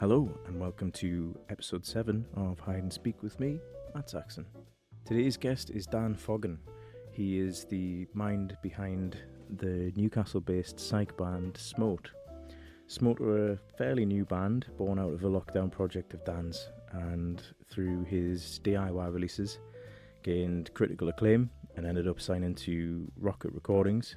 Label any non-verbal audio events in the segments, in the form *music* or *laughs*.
Hello, and welcome to episode 7 of Hide and Speak with me, Matt Saxon. Today's guest is Dan Foggan. He is the mind behind the Newcastle based psych band Smote. Smote are a fairly new band born out of a lockdown project of Dan's, and through his DIY releases, gained critical acclaim and ended up signing to Rocket Recordings,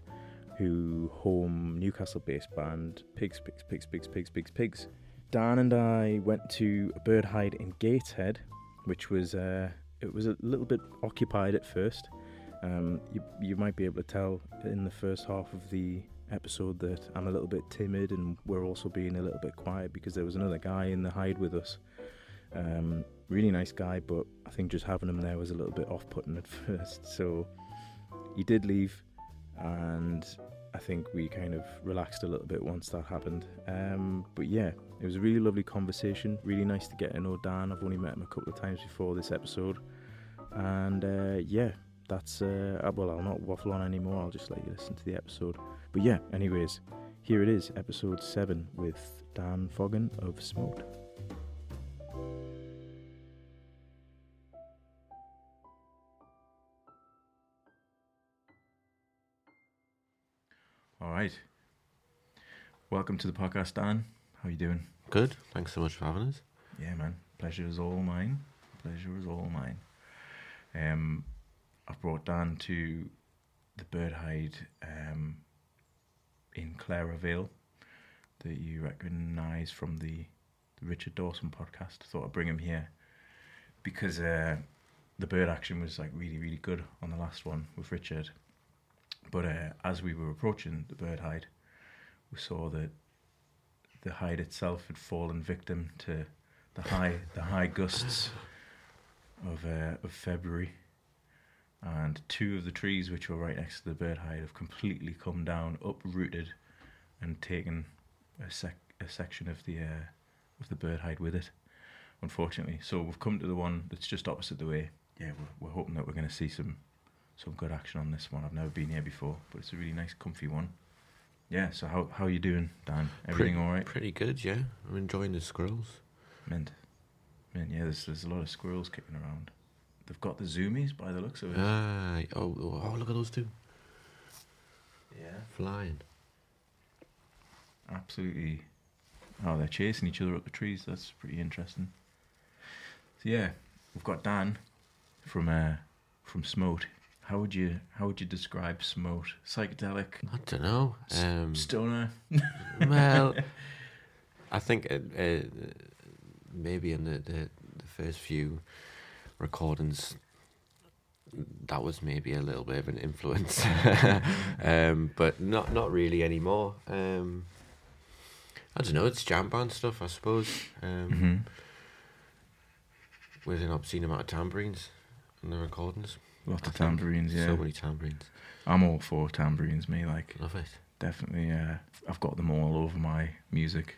who home Newcastle based band Pigs, Pigs, Pigs, Pigs, Pigs, Pigs, Pigs. Dan and I went to a bird hide in Gateshead, which was uh, it was a little bit occupied at first. Um, you you might be able to tell in the first half of the episode that I'm a little bit timid and we're also being a little bit quiet because there was another guy in the hide with us. Um, really nice guy, but I think just having him there was a little bit off-putting at *laughs* first. So he did leave, and I think we kind of relaxed a little bit once that happened. Um, but yeah, it was a really lovely conversation. Really nice to get to know Dan. I've only met him a couple of times before this episode, and uh, yeah, that's uh, well, I'll not waffle on anymore. I'll just let you listen to the episode. But yeah, anyways, here it is, episode seven with Dan Foggan of Smote. Right. Welcome to the podcast, Dan. How are you doing? Good. Thanks so much for having us. Yeah, man. Pleasure is all mine. Pleasure is all mine. Um, I've brought Dan to the bird hide um, in Clara Vale that you recognise from the, the Richard Dawson podcast. Thought I'd bring him here because uh, the bird action was like really, really good on the last one with Richard. But uh, as we were approaching the bird hide, we saw that the hide itself had fallen victim to the high the high gusts of uh, of February, and two of the trees which were right next to the bird hide have completely come down, uprooted, and taken a sec a section of the uh, of the bird hide with it. Unfortunately, so we've come to the one that's just opposite the way. Yeah, we're, we're hoping that we're going to see some some good action on this one. I've never been here before, but it's a really nice, comfy one. Yeah. So how how you doing, Dan? Everything pretty, all right? Pretty good, yeah. I'm enjoying the squirrels. Mint. Mint. Yeah. There's there's a lot of squirrels kicking around. They've got the zoomies by the looks of it. Ah, oh, oh, look at those two yeah. flying. Absolutely. Oh, they're chasing each other up the trees. That's pretty interesting. So yeah, we've got Dan from uh from Smote. How would you how would you describe Smote? Psychedelic, I don't know. Um, stoner. well, *laughs* I think uh, uh, maybe in the, the the first few recordings, that was maybe a little bit of an influence, *laughs* um, but not not really anymore. Um, I don't know. It's jam band stuff, I suppose. Um, hmm With an obscene amount of tambourines in the recordings. Lots I of tambourines. Yeah, So many tambourines. I'm all for tambourines. Me like Love it. definitely. Uh, I've got them all over my music,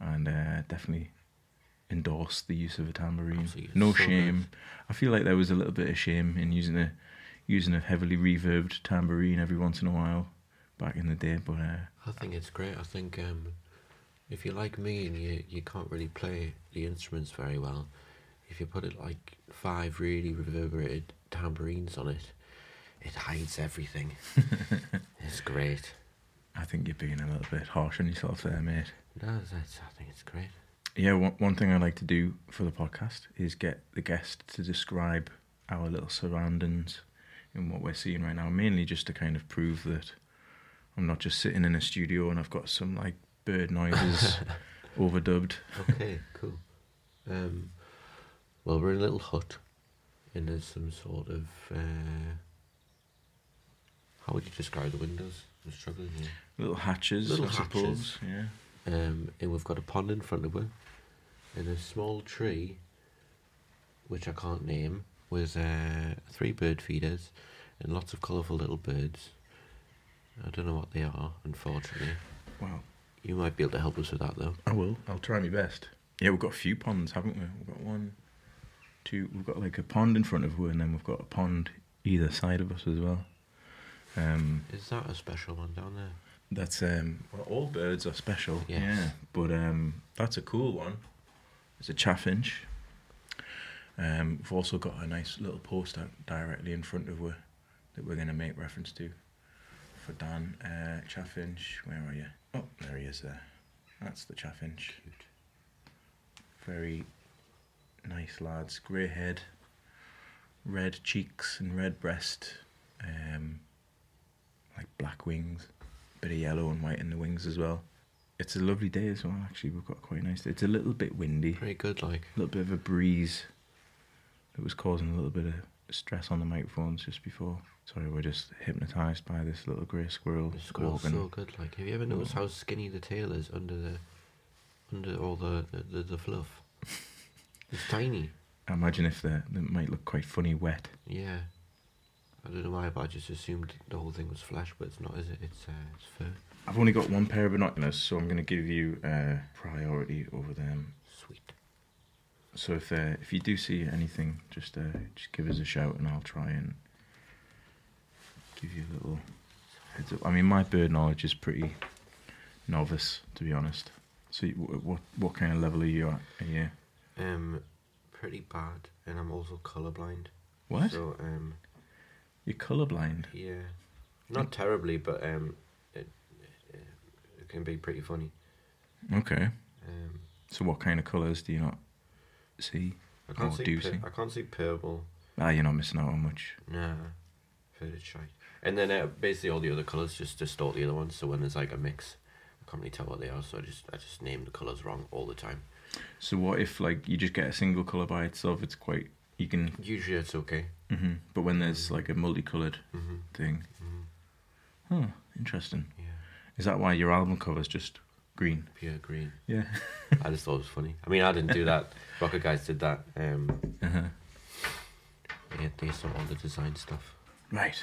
and uh, definitely endorse the use of a tambourine. Absolutely, No so shame. I feel like there was a little bit of shame in using a using a heavily reverbed tambourine every once in a while back in the day, but uh, I think it's great. I think um, if you're like me and you, you can't really play the instruments very well, if you put it like five really reverberated tambourines on it, it hides everything. *laughs* it's great. I think you're being a little bit harsh on yourself there, mate. No, that's, I think it's great. Yeah, one, one thing I like to do for the podcast is get the guest to describe our little surroundings and what we're seeing right now, mainly just to kind of prove that I'm not just sitting in a studio and I've got some like bird noises *laughs* overdubbed. Okay, cool. Um, well, we're in a little hut, and there's some sort of. Uh, how would you describe the windows? I'm struggling here. Little hatches, Little I suppose. Yeah. Um, and we've got a pond in front of her, and a small tree, which I can't name, with uh, three bird feeders, and lots of colourful little birds. I don't know what they are, unfortunately. Well, You might be able to help us with that, though. I will. I'll try my best. Yeah, we've got a few ponds, haven't we? We've got one, two. We've got like a pond in front of her, and then we've got a pond either side of us as well. Um, Is that a special one down there? That's um. Well, all birds are special. Yes. Yeah, but um, that's a cool one. It's a chaffinch. Um, we've also got a nice little poster directly in front of her that we're going to make reference to for Dan. Uh, chaffinch, where are you? Oh, there he is. There. That's the chaffinch. Cute. Very nice lads. Grey head, red cheeks and red breast. Um, like black wings, bit of yellow and white in the wings as well. It's a lovely day as well. Actually, we've got quite nice day. It's a little bit windy, Very good, like. a little bit of a breeze that was causing a little bit of stress on the microphones just before. Sorry, we're just hypnotised by this little grey squirrel The squirrel's walking. so good. Like, have you ever noticed how skinny the tail is under the, under all the, the, the fluff? *laughs* It's tiny. I imagine if they they might look quite funny wet. Yeah. I don't know why, but I just assumed the whole thing was flesh, but it's not, is it? It's uh, it's fur. I've only got one pair of binoculars, so I'm going to give you uh, priority over them. Sweet. So if uh, if you do see anything, just uh, just give us a shout, and I'll try and give you a little heads up. I mean, my bird knowledge is pretty novice, to be honest. So, you- what what kind of level are you at? Are you Um, pretty bad, and I'm also colorblind. what? So um, You're colorblind. yeah, not terribly, but um, it, it it can be pretty funny. Okay. Um, So, what kind of colours do you not see? I can't Oh, see. do pur- see? I can't see purple. Ah, you're not missing out on much. Nah, faded shite. And then uh, basically all the other colors just distort the other ones. So when there's like a mix, I can't really tell what they are. So I just I just name the colors wrong all the time. So, what if like you just get a single colour by itself? It's quite you can. Usually it's okay. hmm But when there's like a multicoloured hmm thing, hmm oh, interesting. Yeah, Is that why your album cover's just green? pure green. Yeah. *laughs* I just thought it was funny. I mean, I didn't do that. *laughs* Rocket guys did that. Um, Uh-huh. they they saw all the design stuff. Right.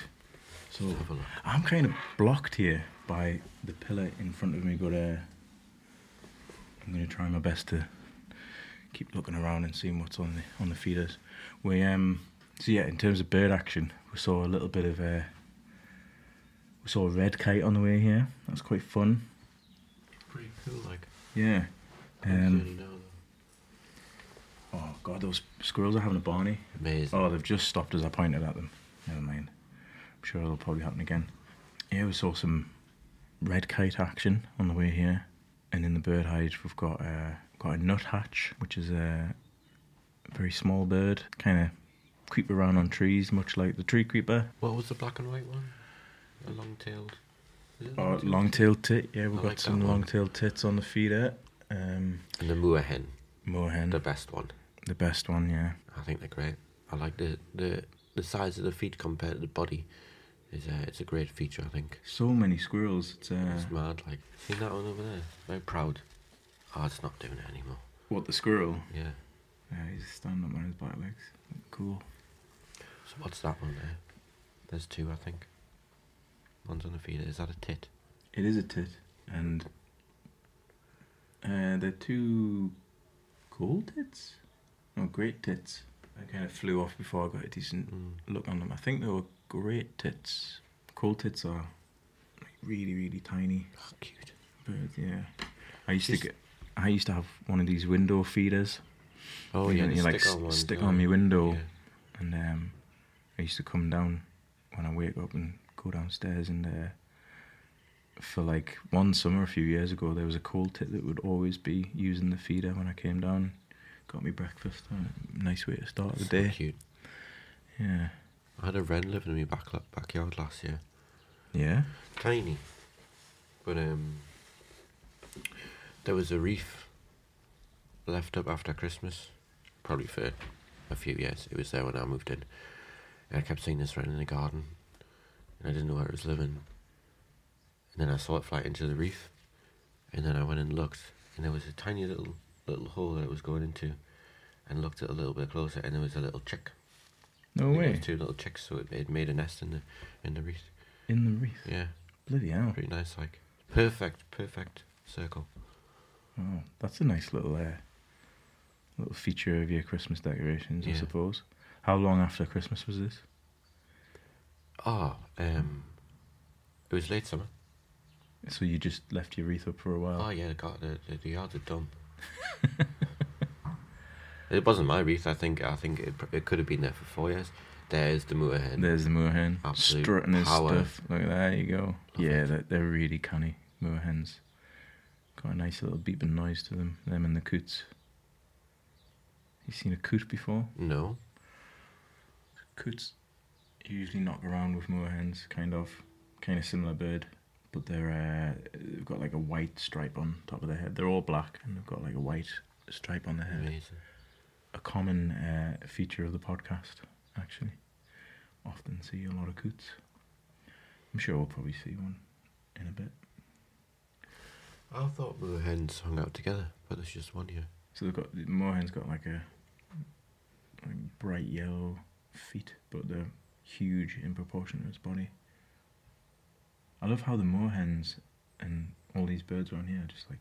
So a. I'm kind of blocked here by the pillar in front of me, but uh, I'm going to try my best to keep looking around and seeing what's on the on the feeders. We um so yeah, in terms of bird action, we saw a little bit of uh, we saw a red kite on the way here. That's quite fun. Pretty cool, like. Yeah. Um, oh god, those squirrels are having a barney. Amazing. Oh, they've just stopped as I pointed at them. Never mind. I'm sure it'll probably happen again. Yeah, we saw some red kite action on the way here, and in the bird hide we've got uh, got a nuthatch, which is a very small bird, kind of creep around on trees, much like the tree creeper. What was the black and white one? A long-tailed. Is it Or long-tailed? long-tailed tit. Yeah, we've I got like some long-tailed tits on the feeder. Um, And the moorhen, moorhen, the the, best one. The best one. Yeah. I think they're great. I like the the the size of the feet compared to the body. Is a it's a great feature. I think. So many squirrels. It's uh, It's mad. Like see that one over there. Very proud. Oh, it's not doing it anymore. what the squirrel. Yeah. Yeah, he's standing up on his back legs. Cool. So what's that one there? There's two, I think. One's on the feeder. Is that a tit? It is a tit, and uh, they're two coal tits. No, great tits. I kind of flew off before I got a decent Mm. look on them. I think they were great tits. Coal tits are like really, really tiny Oh, cute. birds. Yeah, I used Just- to get. I used to have one of these window feeders, Oh You yeah, know, you, like, stick-on ones, stick yeah. on my window. Yeah. and um, I used to come down when I wake up and go downstairs and. Uh, for like one summer a few years ago, there was a coal tit that would always be using the feeder when I came down. Got me breakfast. uh, Nice way to start the day. So day. cute. Yeah. I had a wren living in my back backyard last year. Yeah. Tiny, but um, there was a reef left up after Christmas, probably for a few years. It was there when I moved in, and I kept seeing this wren in the garden, and I didn't know where it was living. And then I saw it fly into the reef, and then I went and looked, and there was a tiny little little hole that it was going into, and looked at it a little bit closer, and there was a little chick. No I think it way. was two little chicks, so it, it made a nest in the in the reef. In the reef. Yeah, Bloody hell. pretty nice. Like perfect, perfect circle. Oh, that's a nice little uh, little feature of your Christmas decorations, I suppose. How long after Christmas was this? Oh, um, it was late summer. So you just left your wreath up for a while. Oh yeah, got the the, the yards are done. *laughs* it wasn't my wreath. I think I think it, it could have been there for four years. There's the moorhen. There's the moorhen Absolute strutting his power. stuff. Look at there you go. Of Yeah, they're, they're really canny moorhens. Got a nice little beeping noise to them. Them and the coots. You seen a coot before? No. Coots usually knock around with moorhens, kind of, kind of similar bird, but they're uh, they've got like a white stripe on top of their head. They're all black and they've got like a white stripe on their head. Amazing. A common uh, feature of the podcast, actually. Often see a lot of coots. I'm sure we'll probably see one in a bit. I thought moorhens hung out together, but there's just one here. So they've got the moorhen's got like a like bright yellow feet, but they're huge in proportion to its body. I love how the moorhens and all these birds around here are just like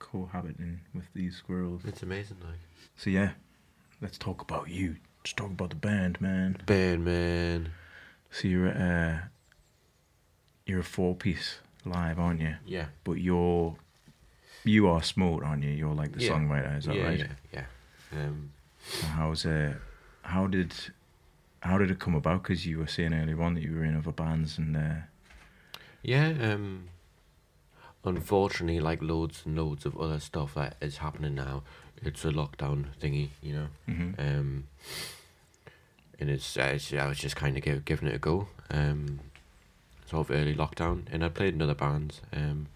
cohabiting with these squirrels. It's amazing, like. So yeah, let's talk about you. Let's talk about the band, man. Band man. So you're a, uh, you're a four piece live, aren't you? Yeah. But you're you are Smote, aren't you? You're like the Yeah. songwriter, is that yeah, right? yeah, yeah. Um, So how's uh, how did how did it come about? Because you were saying earlier on that you were in other bands, and uh, yeah. Um, unfortunately, like loads and loads of other stuff that is happening now, it's a lockdown thingy, you know. mhm. Um, and it's, uh, it's I was just kind of give, giving it a go. Um, sort of early lockdown, and I played in other bands. Um,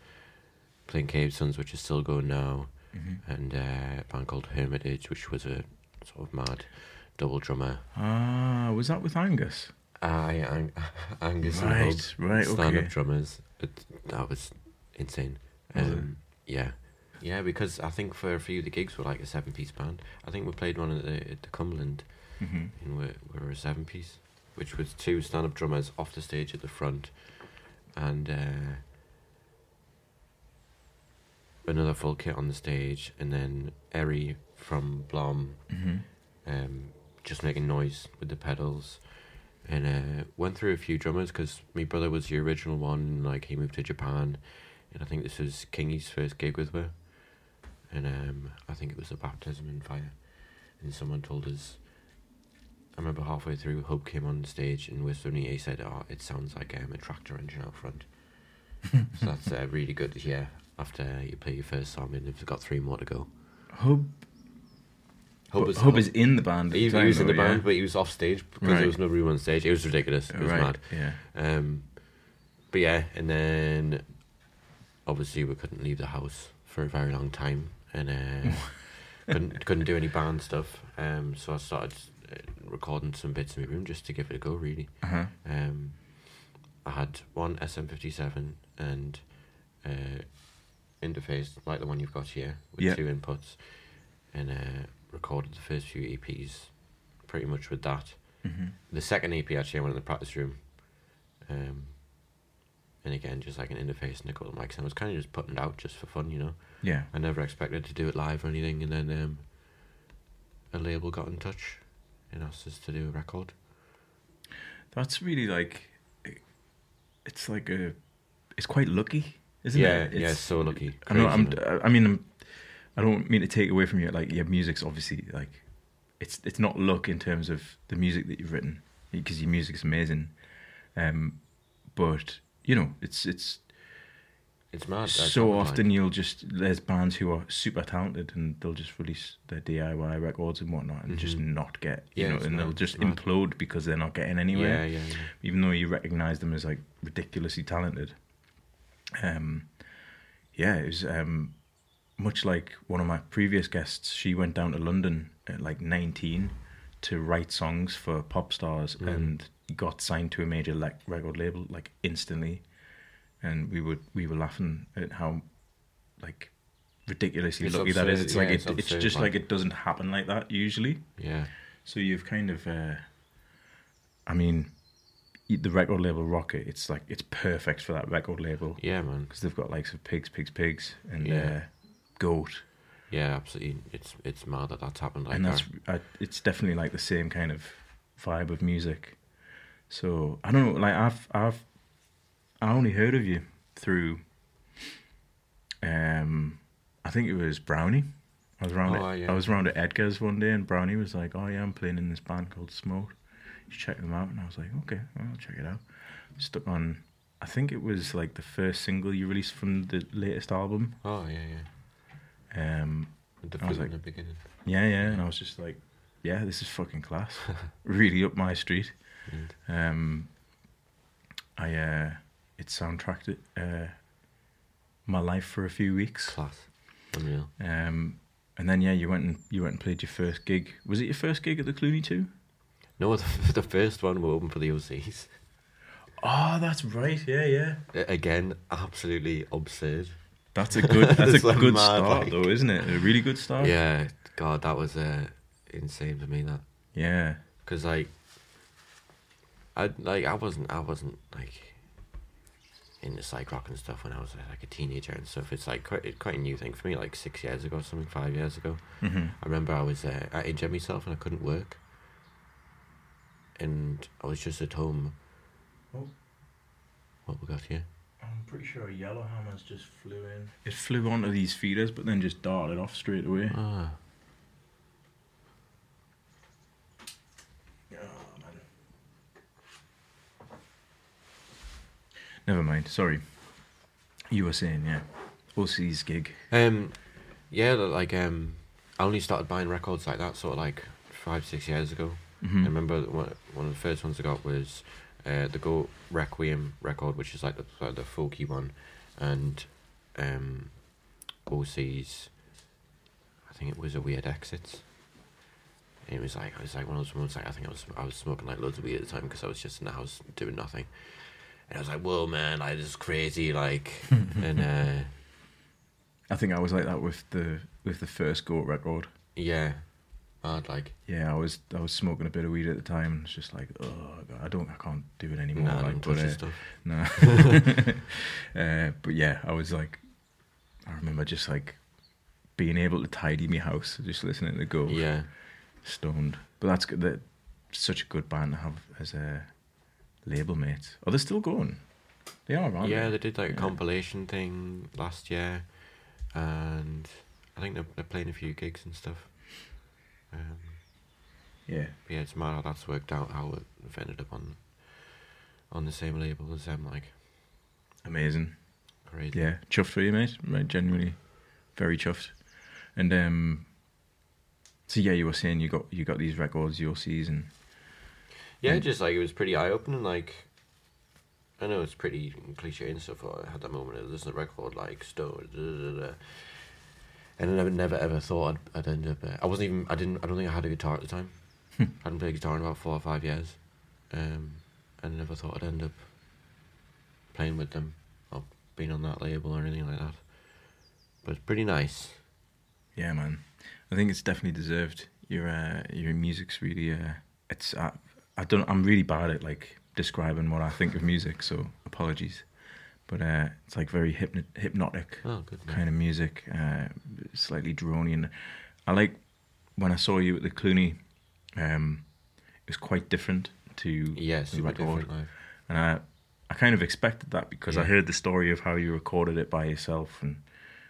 playing Cave Sons, which is still going now, Mhm. and uh, a band called Hermitage, which was a sort of mad double drummer. ah, was that with Angus? I Ang- *laughs* Angus and right, Hub, right, stand-up okay. drummers. It, that was insane. Um, yeah, yeah. Because I think for a few of the gigs were like a seven-piece band. I think we played one at the, at the Cumberland, hmm and we we were a seven-piece, which was two stand-up drummers off the stage at the front, and uh, another full kit on the stage, and then Eri from Blom hmm um, just making noise with the pedals. And uh, went through a few drummers because my brother was the original one. Like he moved to Japan, and I think this was Kingy's first gig with her. And um, I think it was a baptism in fire. And someone told us. I remember halfway through, Hub came on stage and whispered me. He said, "Oh, it sounds like um, a tractor engine out front." *laughs* so that's uh, really good to hear after you play your first song and you've got three more to go. Hub, Hub, Hub is in the band. He, he was in the band, but he was off stage because Right. there was no room on stage. It was ridiculous. It was right, mad. Yeah. Um, but yeah, and then obviously we couldn't leave the house for a very long time, and uh, *laughs* couldn't couldn't do any band stuff. Um, so I started uh, recording some bits in my room just to give it a go. Really, Uh huh. um, I had one SM57 and uh, interface like the one you've got here with Yeah. two inputs, and uh, recorded the first few EPs pretty much with that. hmm The second EP actually I went in the practice room, um, and again just like an interface and a couple of mics. And I was kind of just putting it out just for fun, you know. Yeah. I never expected to do it live or anything, and then um, a label got in touch and asked us to do a record. That's really like, it's like a, it's quite lucky, isn't yeah, it? yeah, It's- so lucky. I know. I'm. I mean, I'm, I don't mean to take away from you. Like your music's obviously like, it's it's not luck in terms of the music that you've written because your music's amazing, um, but you know it's it's it's mad. so often you'll just there's bands who are super talented and they'll just release their DIY records and whatnot and just Mhm. not get you Yeah, know and they'll just it's mad. implode because they're not getting anywhere Yeah, yeah, yeah. even though you recognize them as like ridiculously talented. Um, yeah, it was um, much like one of my previous guests. She went down to London at like 19 to write songs for pop stars Mm. and got signed to a major like record label like instantly. And we would we were laughing at how like ridiculously It's lucky that is. absurd, It's like yeah, it, it's it's just like like- it doesn't happen like that usually. Yeah, So you've kind of, uh, I mean, the record label Rocket. It's like it's perfect for that record label yeah, man. because they've got likes of Pigs, Pigs, Pigs, and Yeah. uh, Goat, Yeah, absolutely. It's it's mad that that's happened. Like and that's that. uh, it's definitely like the same kind of vibe of music. So I don't know, like I've I've I only heard of you through. Um, I think it was Brownie. I was around. Oh, at, yeah. I was around at Edgar's one day, and Brownie was like, "Oh yeah, I'm playing in this band called Smote. You check them out." And I was like, "Okay, well, I'll check it out." Stuck on. I think it was like the first single you released from the latest album. Oh yeah, yeah. Um, The I was like- the beginning. yeah, yeah, and I was just like, "Yeah, this is fucking class. *laughs* really up my street." Um, I uh, it soundtracked it, uh, my life for a few weeks. class. Unreal. Um, and then yeah, you went and you went and played your first gig. Was it your first gig at the Cluny too? No, *laughs* the, the first one we opened for the OCs. Oh, that's right. Yeah, yeah. Again, absolutely absurd. That's a good. *laughs* That's a like good mad, start, like- though, isn't it? A really good start. Yeah, God, that was uh, insane for me. That Yeah. because like, I like I wasn't I wasn't like into psych rock and stuff when I was like a teenager and stuff. It's like quite quite a new thing for me. Like six years ago, or something five years ago. hmm I remember I was uh, I injured myself and I couldn't work, and I was just at home. Oh. What we got here? I'm pretty sure a yellow hammers just flew in. It flew onto these feeders, but then just darted off straight away. Ah, Oh, man. Never mind. Sorry. You were saying, yeah. OC's gig. um, yeah, like um, I only started buying records like that sort of like five six years ago. Mm-hmm. I remember one one of the first ones I got was uh, the Goat Requiem record, which is like the the folky one, and um, OC's. I think it was a Weird Exits. It was like it was like one of those moments. Like I think I was I was smoking like loads of weed at the time because I was just in the house doing nothing, and I was like, "Whoa, man! Like this is crazy!" Like, *laughs* and uh, I think I was like that with the with the first Goat record. yeah, mad like. Yeah, I was I was smoking a bit of weed at the time. and It's just like, oh, God, I don't, I can't do it anymore. Nah, like, but, uh, stuff. *laughs* No. *laughs* uh, but yeah, I was like, I remember just like being able to tidy my house, just listening to Goat, Yeah, stoned. But that's good. That such a good band to have as a label mate. Are they still going? They are, aren't yeah, they? they did like a Yeah. compilation thing last year, and I think they're, they're playing a few gigs and stuff. Um, Yeah. but yeah, it's mad how that's worked out. How it ended up on on the same label as them, like Amazing. crazy. Yeah, chuffed for you, mate. Right, genuinely, very chuffed. And um, so yeah, you were saying you got you got these records, your season. Yeah, just like it was pretty eye opening. Like, I know it's pretty cliche and stuff. I had that moment of listening to the record, like, stone, da, da, da, da. And I never, never ever thought I'd, I'd end up. Uh, I wasn't even. I didn't. I don't think I had a guitar at the time. I hadn't played guitar in about four or five years, um, and I never thought I'd end up playing with them or being on that label or anything like that. But it's pretty nice. Yeah, man. I think it's definitely deserved. Your uh, your music's really uh, it's I, I don't I'm really bad at like describing what I think of music, so apologies. But uh, it's like very hypno- hypnotic Oh, kind of music, uh, slightly drony, and I like when I saw you at the Cluny. Um, it was quite different to Yeah, the record. and I I kind of expected that because I heard the story of how you recorded it by yourself and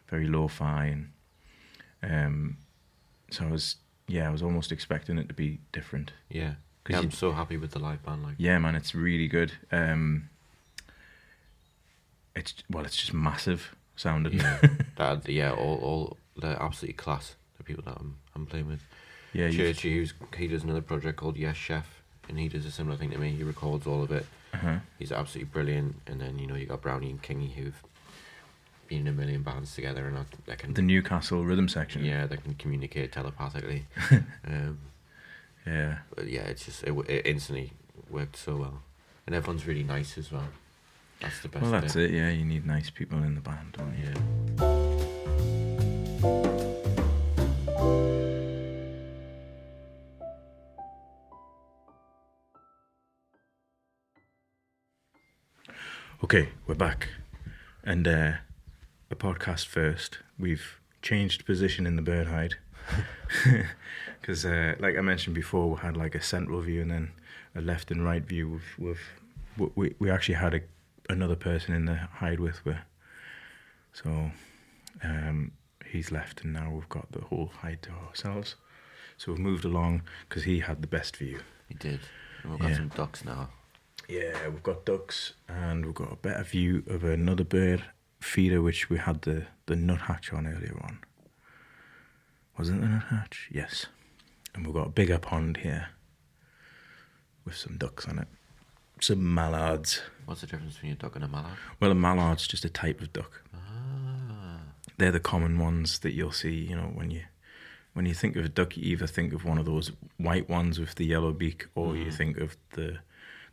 very lo-fi and um so I was yeah I was almost expecting it to be different Yeah. yeah you- I'm so happy with the live band. Like, yeah man it's really good um it's well it's just massive sounding Yeah. *laughs* that, yeah, all, all they're absolutely class. The people that I'm, I'm playing with. yeah Churchy, who's he does another project called Yes Chef, and he does a similar thing to me. He records all of it. uh-huh. He's absolutely brilliant. And then you know you got Brownie and Kingy who've been in a million bands together, and they can the Newcastle rhythm section yeah they can communicate telepathically. *laughs* um, yeah but yeah, it's just it, it instantly worked so well, and everyone's really nice as well. That's the best. well that's bit. it yeah you need nice people in the band don't you Okay, we're back. And uh, a podcast first. We've changed position in the bird hide. *laughs* Because, uh, like I mentioned before, we had like a central view and then a left and right view. With, with we, we actually had a another person in the hide with were. So um, he's left, and now we've got the whole hide to ourselves. So we've moved along because he had the best view. He did. And we've got Yeah. some ducks now. Yeah, we've got ducks, and we've got a better view of another bird feeder, which we had the the nuthatch on earlier on. Was it the nuthatch? Yes. And we've got a bigger pond here with some ducks on it. Some mallards. What's the difference between a duck and a mallard? Well, a mallard's just a type of duck. Ah. They're the common ones that you'll see, you know, when you when you think of a duck, you either think of one of those white ones with the yellow beak, or you Mhm. think of the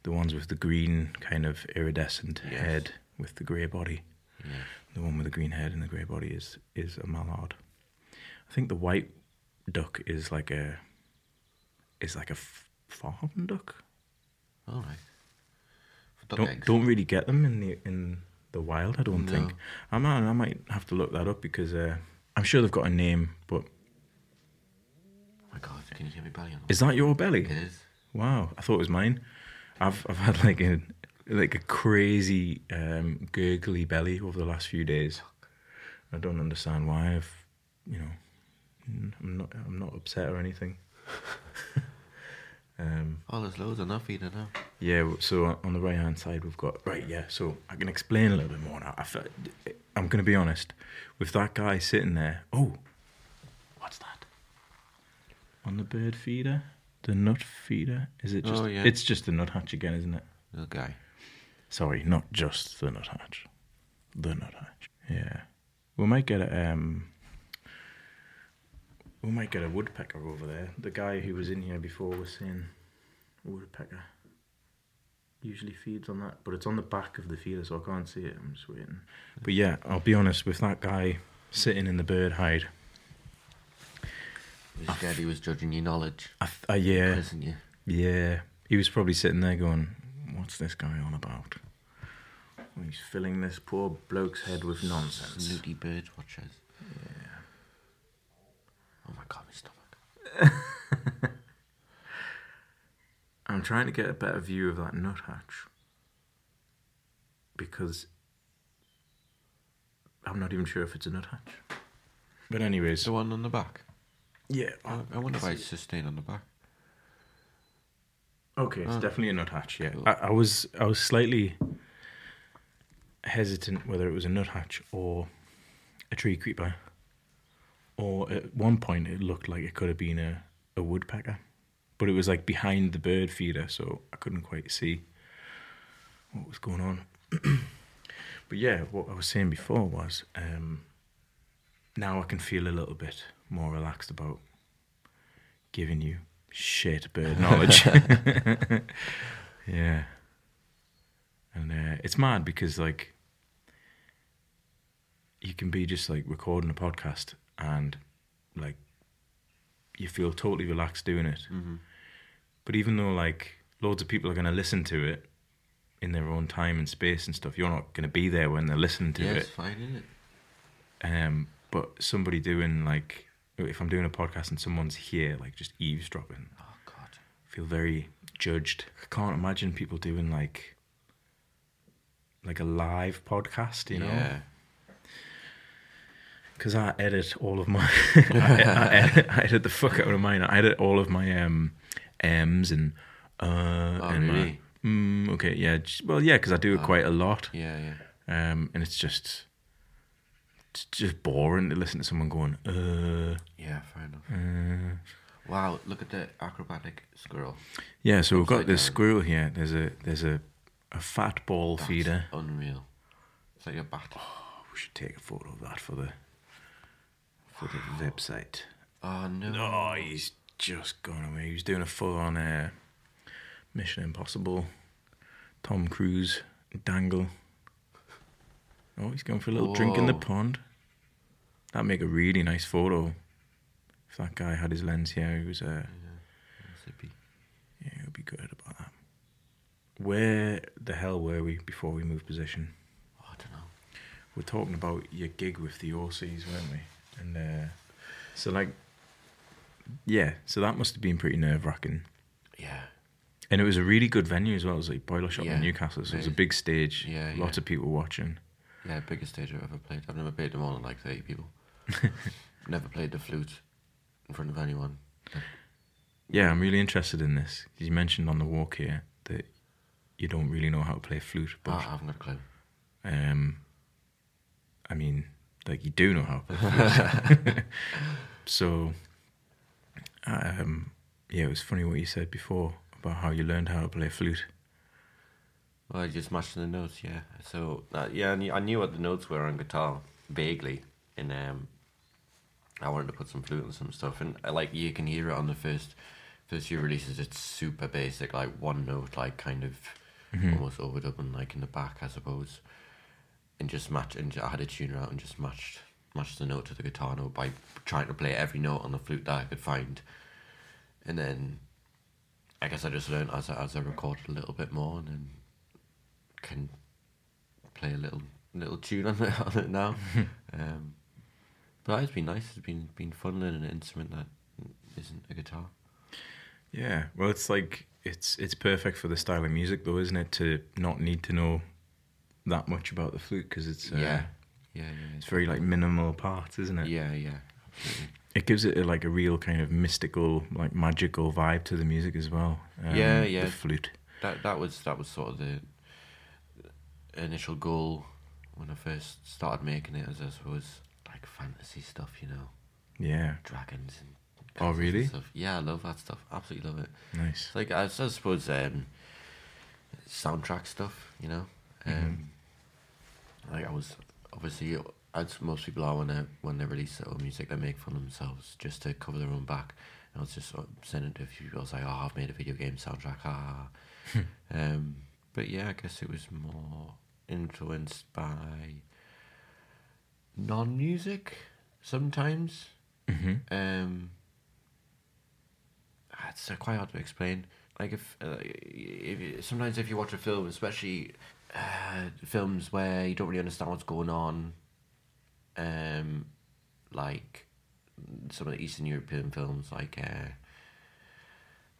the ones with the green kind of iridescent Yes. head with the grey body. Yeah. The one with the green head and the grey body is is a mallard. I think the white duck is like a is like a f- farm duck. All right. Duck Don't eggs. don't really get them in the in the wild. I don't No. think. I might I might have to look that up because uh, I'm sure they've got a name. But Oh my God, can you hear me belly on is that your belly? It is. Wow, I thought it was mine. I've I've had like a like a crazy um, gurgly belly over the last few days. I don't understand why. I've you know I'm not I'm not upset or anything. *laughs* um, Oh, there's loads of enough either now. yeah, so on the right hand side we've got right. Yeah, so I can explain a little bit more now. I fe- I'm going to be honest with that guy sitting there. Oh, what's that on the bird feeder? The nut feeder? Is it just? Oh, yeah. It's just the nuthatch again, isn't it? Little guy. Sorry, not just the nuthatch. The nuthatch. Yeah, we might get a um. We might get a woodpecker over there. The guy who was in here before was saying woodpecker usually feeds on that, but it's on the back of the feeder, so I can't see it. I'm just waiting. But yeah, I'll be honest with that guy sitting in the bird hide. He was scared he was judging your knowledge. I th- uh, yeah, Isn't you? yeah. He was probably sitting there going, "What's this guy on about?" He's filling this poor bloke's head with nonsense. Snooty bird watchers. Oh my God, my stomach. *laughs* I'm trying to get a better view of that nuthatch because I'm not even sure if it's a nuthatch. But anyways, The one on the back. yeah. I, I wonder why it's sustained on the back. Okay, it's Oh. definitely a nuthatch. Yeah, I, I was I was slightly hesitant whether it was a nuthatch or a tree creeper, or at one point it looked like it could have been a, a woodpecker, but it was like behind the bird feeder, so I couldn't quite see what was going on. *clears throat* but yeah, what I was saying before was um, now I can feel a little bit more relaxed about giving you shit bird knowledge. *laughs* *laughs* yeah. And uh, it's mad because like you can be just like recording a podcast and like you feel totally relaxed doing it. Mm-hmm. But even though like loads of people are going to listen to it in their own time and space and stuff, you're not going to be there when they're listening to Yeah, it. it's fine, isn't it? Um, but somebody doing like, if I'm doing a podcast and someone's here, like just eavesdropping, Oh God. I feel very judged. I can't imagine people doing like, like a live podcast, you know? Yeah. Because I edit all of my, *laughs* I, I, *laughs* edit, I edit the fuck out of mine. I edit all of my um, M's and uh, Oh, and my, really? mm, okay, yeah, just, well, yeah, because I do it Oh. quite a lot. Yeah, yeah. Um, and it's just, it's just boring to listen to someone going, uh, Yeah, fair enough. uh. Wow, look at the acrobatic squirrel. Yeah, so we've got this down. squirrel here. There's a there's a, a fat ball That's feeder. Unreal. It's like a bat. We should take a photo of that for the for the website. Oh no. Oh, he's just gone away. He was doing a full on uh, Mission Impossible, Tom Cruise dangle. Oh, he's going for a little drink in the pond. That'd make a really nice photo. If that guy had his lens here, he was uh, yeah, it would be good about that. Where the hell were we before we moved position? Oh, I don't know. We're talking about your gig with the OCs, weren't we? And uh, so, like, yeah, so that must have been pretty nerve wracking. Yeah. And it was a really good venue as well. It was like Boiler Shop Yeah, in Newcastle, so it was a big stage. Yeah, lots yeah. of people watching. Yeah, biggest stage I've ever played. I've never played to more than like 30 people. *laughs* never played the flute in front of anyone. Yeah, I'm really interested in this. You mentioned on the walk here that you don't really know how to play flute, But but I haven't got a clue. um, I mean, like you do know how to play *laughs* so, um, yeah, it was funny what you said before about how you learned how to play flute. Well, I just matched the notes, yeah. So, uh, yeah, I knew, I knew what the notes were on guitar, vaguely. And um, I wanted to put some flute and some stuff. And, uh, like, you can hear it on the first first few releases. It's super basic, like one note, like, kind of Mhm. almost overdubbing, like, in the back, I suppose. And just match, and I had a tuner out and just matched matched the note to the guitar note by trying to play every note on the flute that I could find. And then I guess I just learned as I, as I recorded a little bit more and then can play a little little tune on it, *laughs* on it now. *laughs* um, but it's been nice. It's been been fun learning an instrument that isn't a guitar. Yeah, well, it's like it's it's perfect for the style of music, though, isn't it? To not need to know that much about the flute because it's uh, yeah, yeah, it's very like minimal part, isn't it? yeah, yeah, absolutely. It gives it a, like a real kind of mystical, like magical vibe to the music as well. Um, Yeah, yeah. The flute. That that was that was sort of the initial goal when I first started making it. As I suppose like fantasy stuff, you know, Yeah, dragons and. Oh, and really? Stuff. Yeah, I love that stuff. Absolutely love it. nice. It's like I suppose um, soundtrack stuff, you know. Um, Mhm. Like I was obviously, as most people are when they when they release their own music, they make fun of themselves just to cover their own back. And I was just sort of sending to a few people. I was like, "Oh, I've made a video game soundtrack." Ah. *laughs* um, but yeah, I guess it was more influenced by non-music sometimes. hmm Um, ah, it's uh, quite hard to explain. Like if, uh, if you- sometimes if you watch a film, especially uh, films where you don't really understand what's going on, um, like some of the Eastern European films, like uh,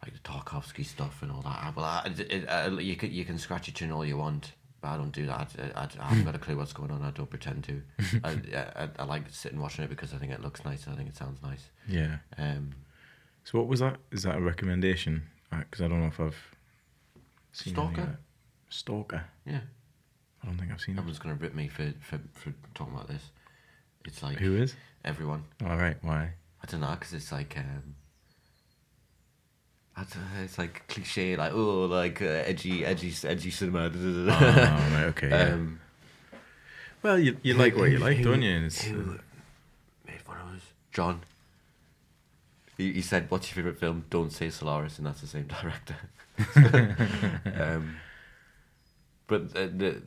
like the Tarkovsky stuff and all that. Well, I, it, uh, you can you can scratch your chin all you want. But I don't do that. I, I, I haven't got a clue what's going on. I don't pretend to. *laughs* I, I, I like sitting watching it because I think it looks nice. I think it sounds nice. Yeah. Um, So what was that? Is that a recommendation? Because I don't know if I've seen Stalker? That. Stalker. yeah, I don't think I've seen it. everyone's gonna rip me for, for, for talking about this. It's like Who is? everyone. All right. Why? I don't know because it's like um, I don't know, it's like cliche, like oh, like uh, edgy, edgy, edgy cinema. *laughs* oh, right. Okay. Yeah. Um, well, you you like what you who- like, who- don't you? And it's, who made one of us? John. He, he said, "What's your favorite film?" Don't say Solaris, and that's the same director. *laughs* *laughs* um, but the, the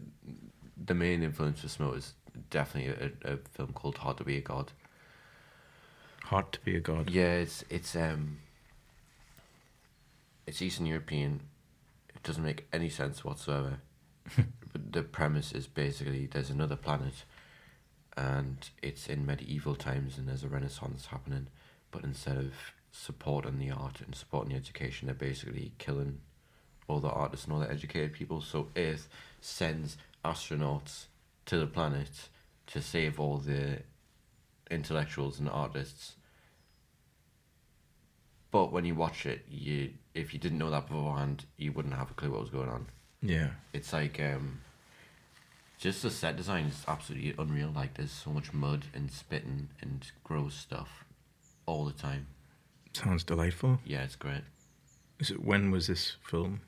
the main influence for Smote is definitely a, a film called Hard to Be a God. hard to be a god. Yeah, it's it's um it's Eastern European. It doesn't make any sense whatsoever. *laughs* but the premise is basically there's another planet and it's in medieval times and there's a renaissance happening, but instead of supporting the art and supporting the education, they're basically killing all the artists and all the educated people. So Earth sends astronauts to the planet to save all the intellectuals and artists but when you watch it, you if you didn't know that beforehand, you wouldn't have a clue what was going on. Yeah. It's like um, just the set design is absolutely unreal. Like there's so much mud and spitting and gross stuff all the time. Sounds delightful. Yeah, it's great. Is it when was this film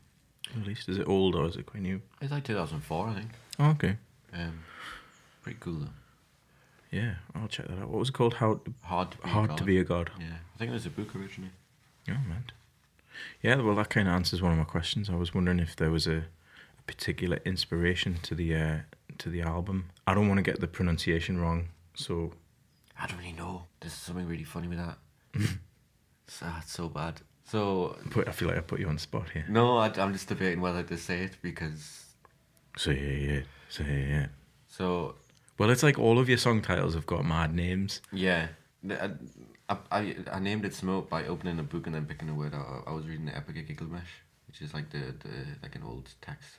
released? Is it old or is it quite new? It's like 2004, I think. Oh, okay. Um, pretty cool though. Yeah, I'll check that out. What was it called? How to, Hard to be. a hard god. to be a god. Yeah, I think it was a book originally. Oh, man. Yeah, well, that kind of answers one of my questions. I was wondering if there was a, a particular inspiration to the uh, to the album. I don't want to get the pronunciation wrong, so I don't really know. There's something really funny with that. ah, *laughs* it's so bad. So put, I feel like I put you on the spot here. no, I, I'm just debating whether to say it because So yeah, yeah, so yeah, yeah. so Well, it's like all of your song titles have got mad names. Yeah, I, I, I named it Smote by opening a book and then picking a word out. I was reading the Epic of Gilgamesh, which which is like the, the like an old text.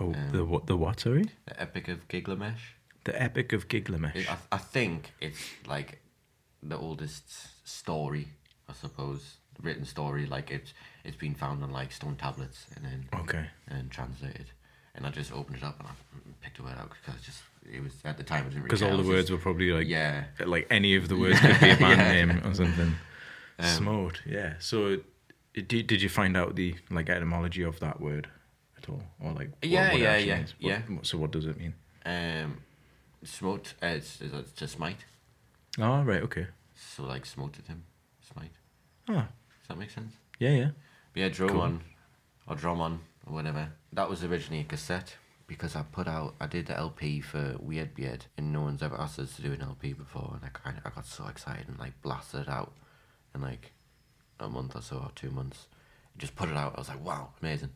Oh, Um, the what? The what? Sorry. The Epic of Gilgamesh. The Epic of Gilgamesh. It, I, I think it's like the oldest story, I suppose, written story. Like it's it's been found on like stone tablets and then okay. and translated. And I just opened it up and I picked a word out because just it was at the time I didn't really Because care, all the words just- were probably like yeah like any of the words could be a *laughs* band Yeah. name or something. *laughs* Um, Smote, yeah. So, it, did did you find out the like etymology of that word at all, or like Yeah, what yeah, yeah. What- yeah. so, what does it mean? um smote uh, it's, it's to smite Oh, right, okay. so like smoted him smite Ah, does that make sense? Yeah, yeah. But yeah drum Cool. on or Drommon or whatever. That was originally a cassette because I put out I did the LP for Weird Beard and no one's ever asked us to do an LP before and I kind of I got so excited and like blasted it out in like a month or so or two months. Just put it out I was like wow amazing.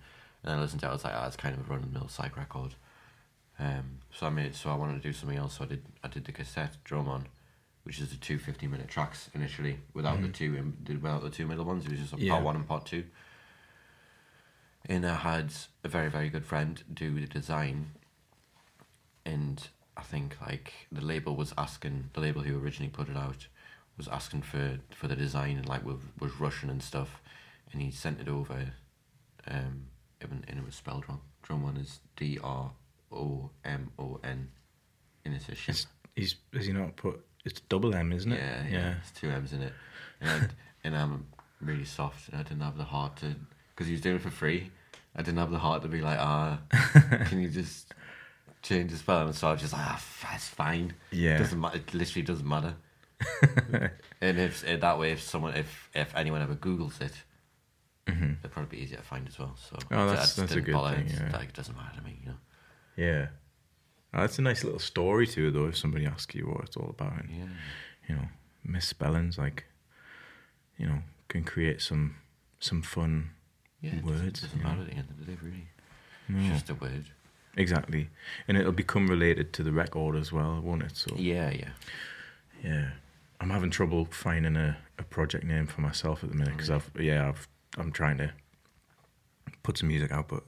And I listened to it I was like oh, it's kind of a run of the mill psych record. Um, so I made so I wanted to do something else so I did I did the cassette Drommon which is the two 50 minute tracks initially without the two in, without the two middle ones it was just Yeah. part one and part two and I had a very very good friend do the design and I think like the label was asking the label who originally put it out was asking for for the design and like was, was rushing and stuff and he sent it over um even and it was spelled wrong drum one is D R O M O N and it's a ship It's, he's has he not put? It's double M, isn't it? yeah, yeah, It's two M's in it, and and I'm really soft, and I didn't have the heart to, because he was doing it for free. I didn't have the heart to be like, ah, *laughs* can you just change the spelling? So I was just like, ah, that's fine. Yeah. it doesn't matter. It literally doesn't matter. *laughs* and if eh, that way, if someone, if if anyone ever Googles it, Mhm. it'd probably be easier to find as well. So Oh, that's- that's a good bother. thing, yeah. Like, it doesn't matter to me, you know. Yeah. Oh, that's a nice little story too, though. If somebody asks you what it's all about, and Yeah. you know, misspellings like, you know, can create some some fun Yeah, words. doesn't, doesn't matter at the end of the day, really. No. It's just a word. Exactly, and it'll become related to the record as well, won't it? So Yeah, yeah. yeah, I'm having trouble finding a, a project name for myself at the minute because I've yeah I've I'm trying to put some music out, but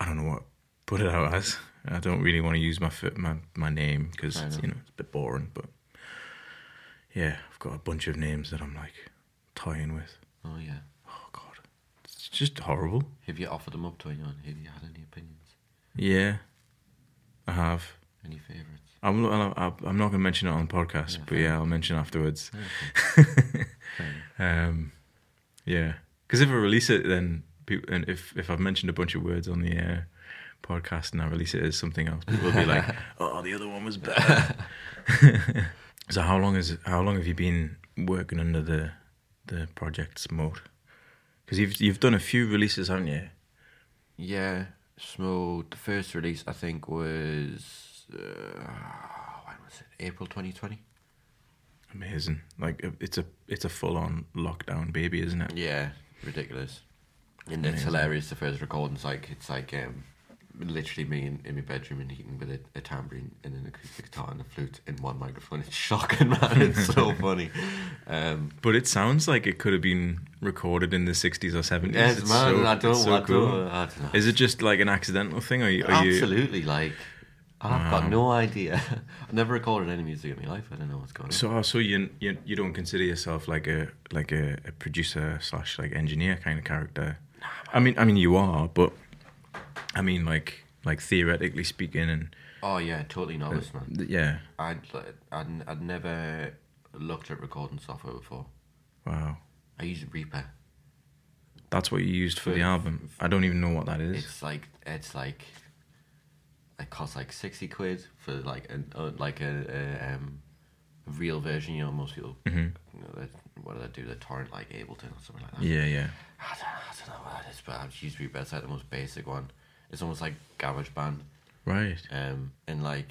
I don't know what put it out as. I don't really want to use my my my name because you know it's a bit boring. But yeah, I've got a bunch of names that I'm like toying with. Oh, yeah. Oh God, it's just horrible. Have you offered them up to anyone? Have you had any opinions? Yeah, I have. Any favourites? I'm I'm I'm not going to mention it on the podcast, Yeah, but yeah, I'll mention afterwards. Okay. *laughs* Um, yeah, because if I release it, then people, and if if I've mentioned a bunch of words on the uh, podcast and I release it as something else, people will be like, *laughs* "Oh, the other one was better." *laughs* so how long is how long have you been working under the the project Smote? Because you've you've done a few releases, haven't you? Yeah, so the first release I think was uh, when was it? April twenty twenty. Amazing! Like uh, it's a it's a full on lockdown baby, isn't it? Yeah, ridiculous. And it's hilarious. The first recording's like it's like um, literally me in, in my bedroom and eating with a, a tambourine and an acoustic guitar and a flute in one microphone. It's shocking, *laughs* man. It's so *laughs* funny. Um, But it sounds like it could have been recorded in the sixties or seventies. yes, it's man. so, I don't. so I cool. don't. I don't know. Is it just like an accidental thing, or are you? Are you Absolutely, like I've Wow. got no idea. *laughs* I've never recorded any music in my life. I don't know what's going on. so, oh, so you, you you don't consider yourself like a like a, a producer slash like engineer kind of character? I mean, I mean you are, but I mean like like theoretically speaking, and oh yeah, totally novice, man. th- yeah, I'd, I'd I'd never looked at recording software before. wow, I use Reaper. that's what you used for the album. I don't even know what that is. It's like it's like it costs like sixty quid for like a uh, like a, a um real version. You know, most people hmm you know, what do they do? They torrent like Ableton or something like that. Yeah, yeah, I don't, I don't know what it is, but I've used. It's like the most basic one. It's almost like GarageBand. right. Um, and like,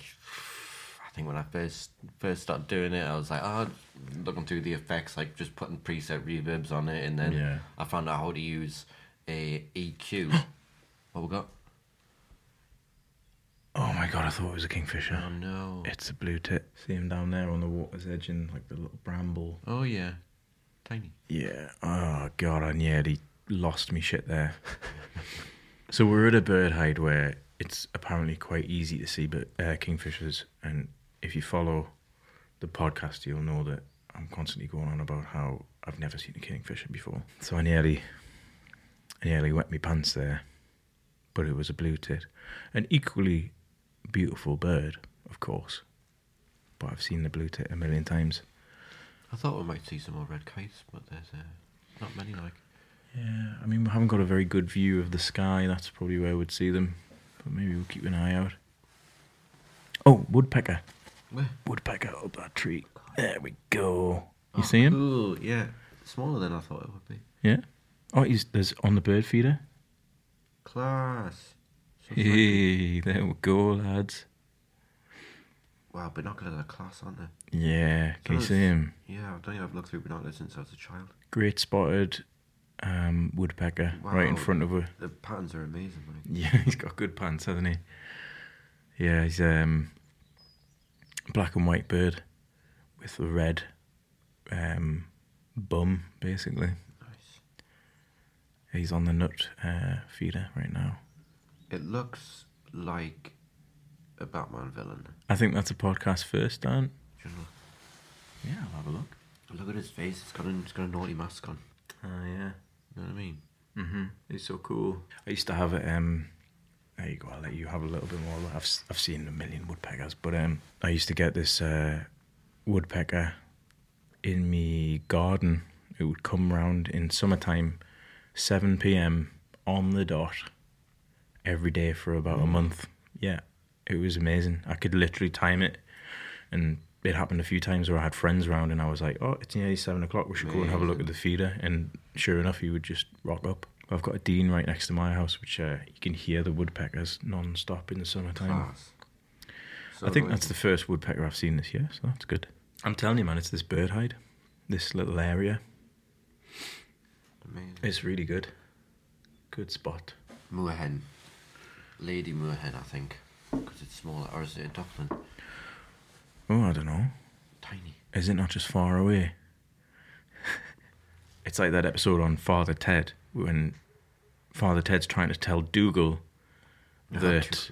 I think when I first first started doing it, I was like, oh, looking through the effects, like just putting preset reverbs on it, and then Yeah. I found out how to use a EQ. *gasps* what we got? Oh my god, I thought it was a kingfisher. Oh no! It's a blue tit. See him down there on the water's edge in like the little bramble. Oh yeah, tiny. Yeah. Oh god, I nearly lost me shit there. *laughs* so we're at a bird hide where it's apparently quite easy to see but uh, kingfishers, and if you follow the podcast, you'll know that I'm constantly going on about how I've never seen a kingfisher before. So I nearly, I nearly wet my pants there, but it was a blue tit, an equally beautiful bird, of course. But I've seen the blue tit a million times. I thought we might see some more red kites, but there's uh, not many. Like Yeah, I mean, we haven't got a very good view of the sky. That's probably where we'd see them. But maybe we'll keep an eye out. Oh, woodpecker. where? Woodpecker up that tree. Oh, there we go. You oh, see him? Cool. Yeah, smaller than I thought it would be. Yeah. Oh, he's there's on the bird feeder. Class. So Hey, there we go, lads. Wow, binoculars are class, aren't they? Yeah, can you see him? Yeah, I don't think I've looked through binoculars since I was a child. Great spotted um, woodpecker right in front of her. The patterns are amazing. Like. *laughs* Yeah, he's got good pants, hasn't he? Yeah, he's um black and white bird with a red um bum, basically. Nice. He's on the nut uh, feeder right now. It looks like a Batman villain. I think that's a podcast first, Dan. Yeah, I'll have a look. Look at his face. It's got a, it's got a naughty mask on. Oh yeah. You know what I mean? Mm-hmm. He's so cool. I used to have it. Um, there you go. I'll let you have a little bit more. I've I've seen a million woodpeckers, but um, I used to get this uh, woodpecker in me garden. It would come round in summertime, seven p.m. on the dot, every day for about a month. Yeah, it was amazing. I could literally time it, and it happened a few times where I had friends around, and I was like, "Oh, it's nearly seven o'clock. We should go and have a look at the feeder." And sure enough, he would just rock up. I've got a dean right next to my house, which uh, you can hear the woodpeckers non-stop in the summertime. So I think noisy. that's the first woodpecker I've seen this year, so that's good. I'm telling you, man, it's this bird hide, this little area. amazing. It's really good. Good spot. Moorhen. Lady Moorhen, I think. Because it's smaller. Or is it a dunlin? Oh, I don't know. Tiny. Is it not just far away? *laughs* it's like that episode on Father Ted when Father Ted's trying to tell Dougal Ah, that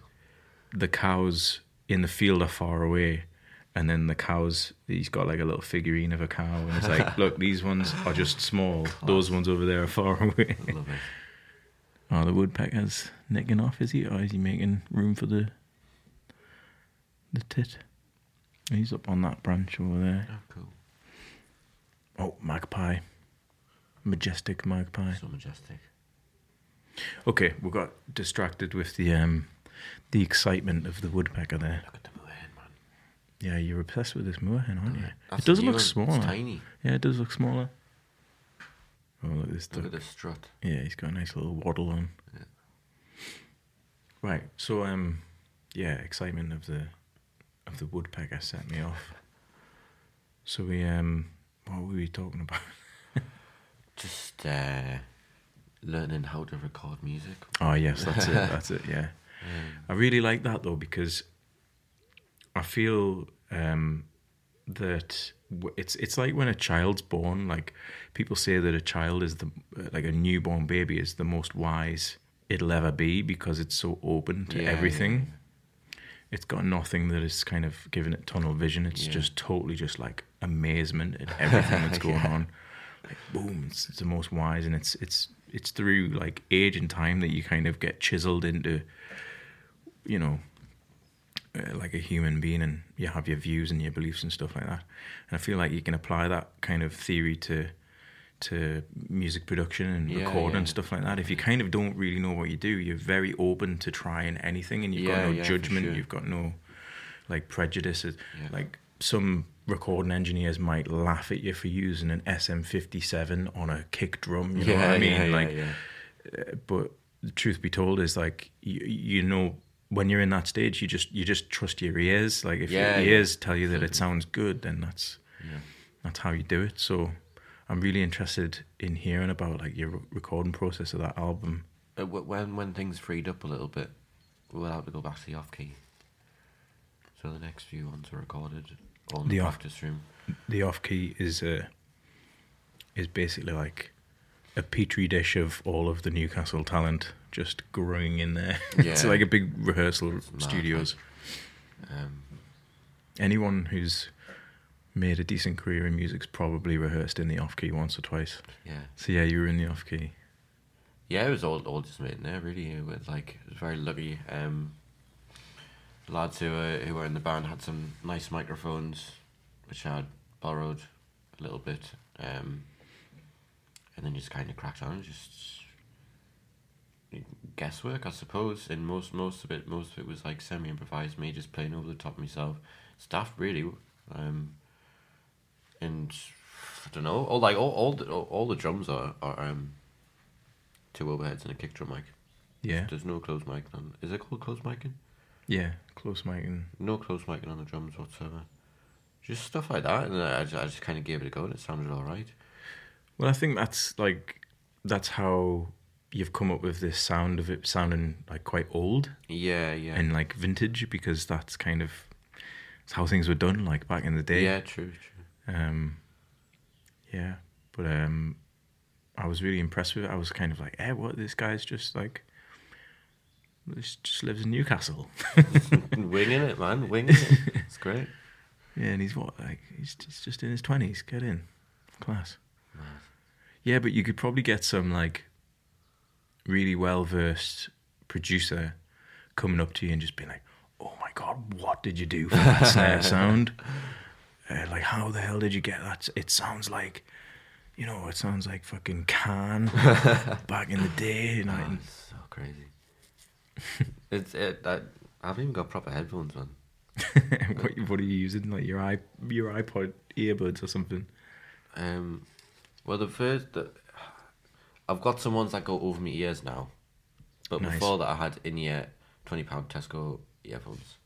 the cows in the field are far away. And then the cows, he's got like a little figurine of a cow, and it's like, *laughs* look, these ones are just small. Those ones over there are far away. I love it. *laughs* Oh, the woodpecker's nicking off, is he? Or is he making room for the the tit? He's up on that branch over there. Oh, cool. Oh, magpie. Majestic magpie. So majestic. Okay, we got distracted with the um the excitement of the woodpecker there. Look at the Moorhen, man. Yeah, you're obsessed with this moorhen, aren't you? That's it does a look smaller. It's tiny. Yeah, it does look smaller. Oh, look at this Look duck. at the strut. Yeah, he's got a nice little waddle on. Yeah. Right. So um yeah, excitement of the of the woodpecker set me off. So we um what were we talking about? *laughs* Just uh, learning how to record music. Oh yes, that's it. That's it. Yeah. *laughs* Um, I really like that though because I feel um, that it's it's like when a child's born. Like people say that a child is the like a newborn baby is the most wise it'll ever be because it's so open to Yeah, everything. It's got nothing that is kind of giving it tunnel vision. It's Yeah. just totally just like amazement at *laughs* everything that's going Yeah. on. Like boom, it's, it's the most wise, and it's it's it's through like age and time that you kind of get chiseled into you know, uh, like a human being, and you have your views and your beliefs and stuff like that. And I feel like you can apply that kind of theory to to music production and Yeah, recording yeah. and stuff like that. If you kind of don't really know what you do, you're very open to trying anything, and you've Yeah, got no judgment. sure. You've got no like prejudices. Like some recording engineers might laugh at you for using an SM57 on a kick drum. You know what I mean? like uh, but the truth be told is like you, you know when you're in that stage you just you just trust your ears like if your ears tell you that it sounds good then that's Yeah. that's how you do it so i'm really interested in hearing about like your recording process of that album Uh, when when things freed up a little bit, we'll have to go back to the off key. So the next few ones are recorded on the, The off- practice room. the off key is uh is basically like a petri dish of all of the Newcastle talent just growing in there. *laughs* it's like a big rehearsal studios. Um, Anyone who's made a decent career in music's probably rehearsed in the off key once or twice. yeah. So yeah, you were in the off key. Yeah, it was all all just made in there. Really, it was like it was very lucky. Um, lads who uh, who were in the band had some nice microphones, which I borrowed a little bit, um, and then just kind of cracked on. Just guesswork, I suppose. And most most of it, most of it was like semi improvised. Me just playing over the top of myself. Staff really, um, and I don't know. All like all all the, all, all the drums are are um two overheads and a kick drum mic. Yeah, There's no closed mic on. Is it called closed micing? yeah, close mic and No closed micing on the drums whatsoever. Just stuff like that, and I just, I just kind of gave it a go, and it sounded all right. Well, I think that's like that's how you've come up with this sound of it sounding like quite old Yeah, yeah, and like vintage because that's kind of it's how things were done like back in the day. yeah. True, true. Um, yeah, but um, I was really impressed with it. I was kind of like, "Eh, what? This guy's just like, this just lives in Newcastle." *laughs* winging it, man, winging it. It's great. Yeah, and he's what? Like, he's, he's just in his twenties. Get in, class. Yeah, but you could probably get some like really well versed producer coming up to you and just being like, "Oh my god, what did you do for that *laughs* snare sound? Uh, like, how the hell did you get that? It sounds like." You know, it sounds like fucking Can *laughs* back in the day. You know, Oh, it's so crazy. *laughs* it's it. I, I haven't even got proper headphones, man. *laughs* what, what are you using? Like your i your iPod earbuds or something? Um, well, the first, the, I've got some ones that go over my ears now, but Nice. before that, I had in ear twenty pound Tesco earphones.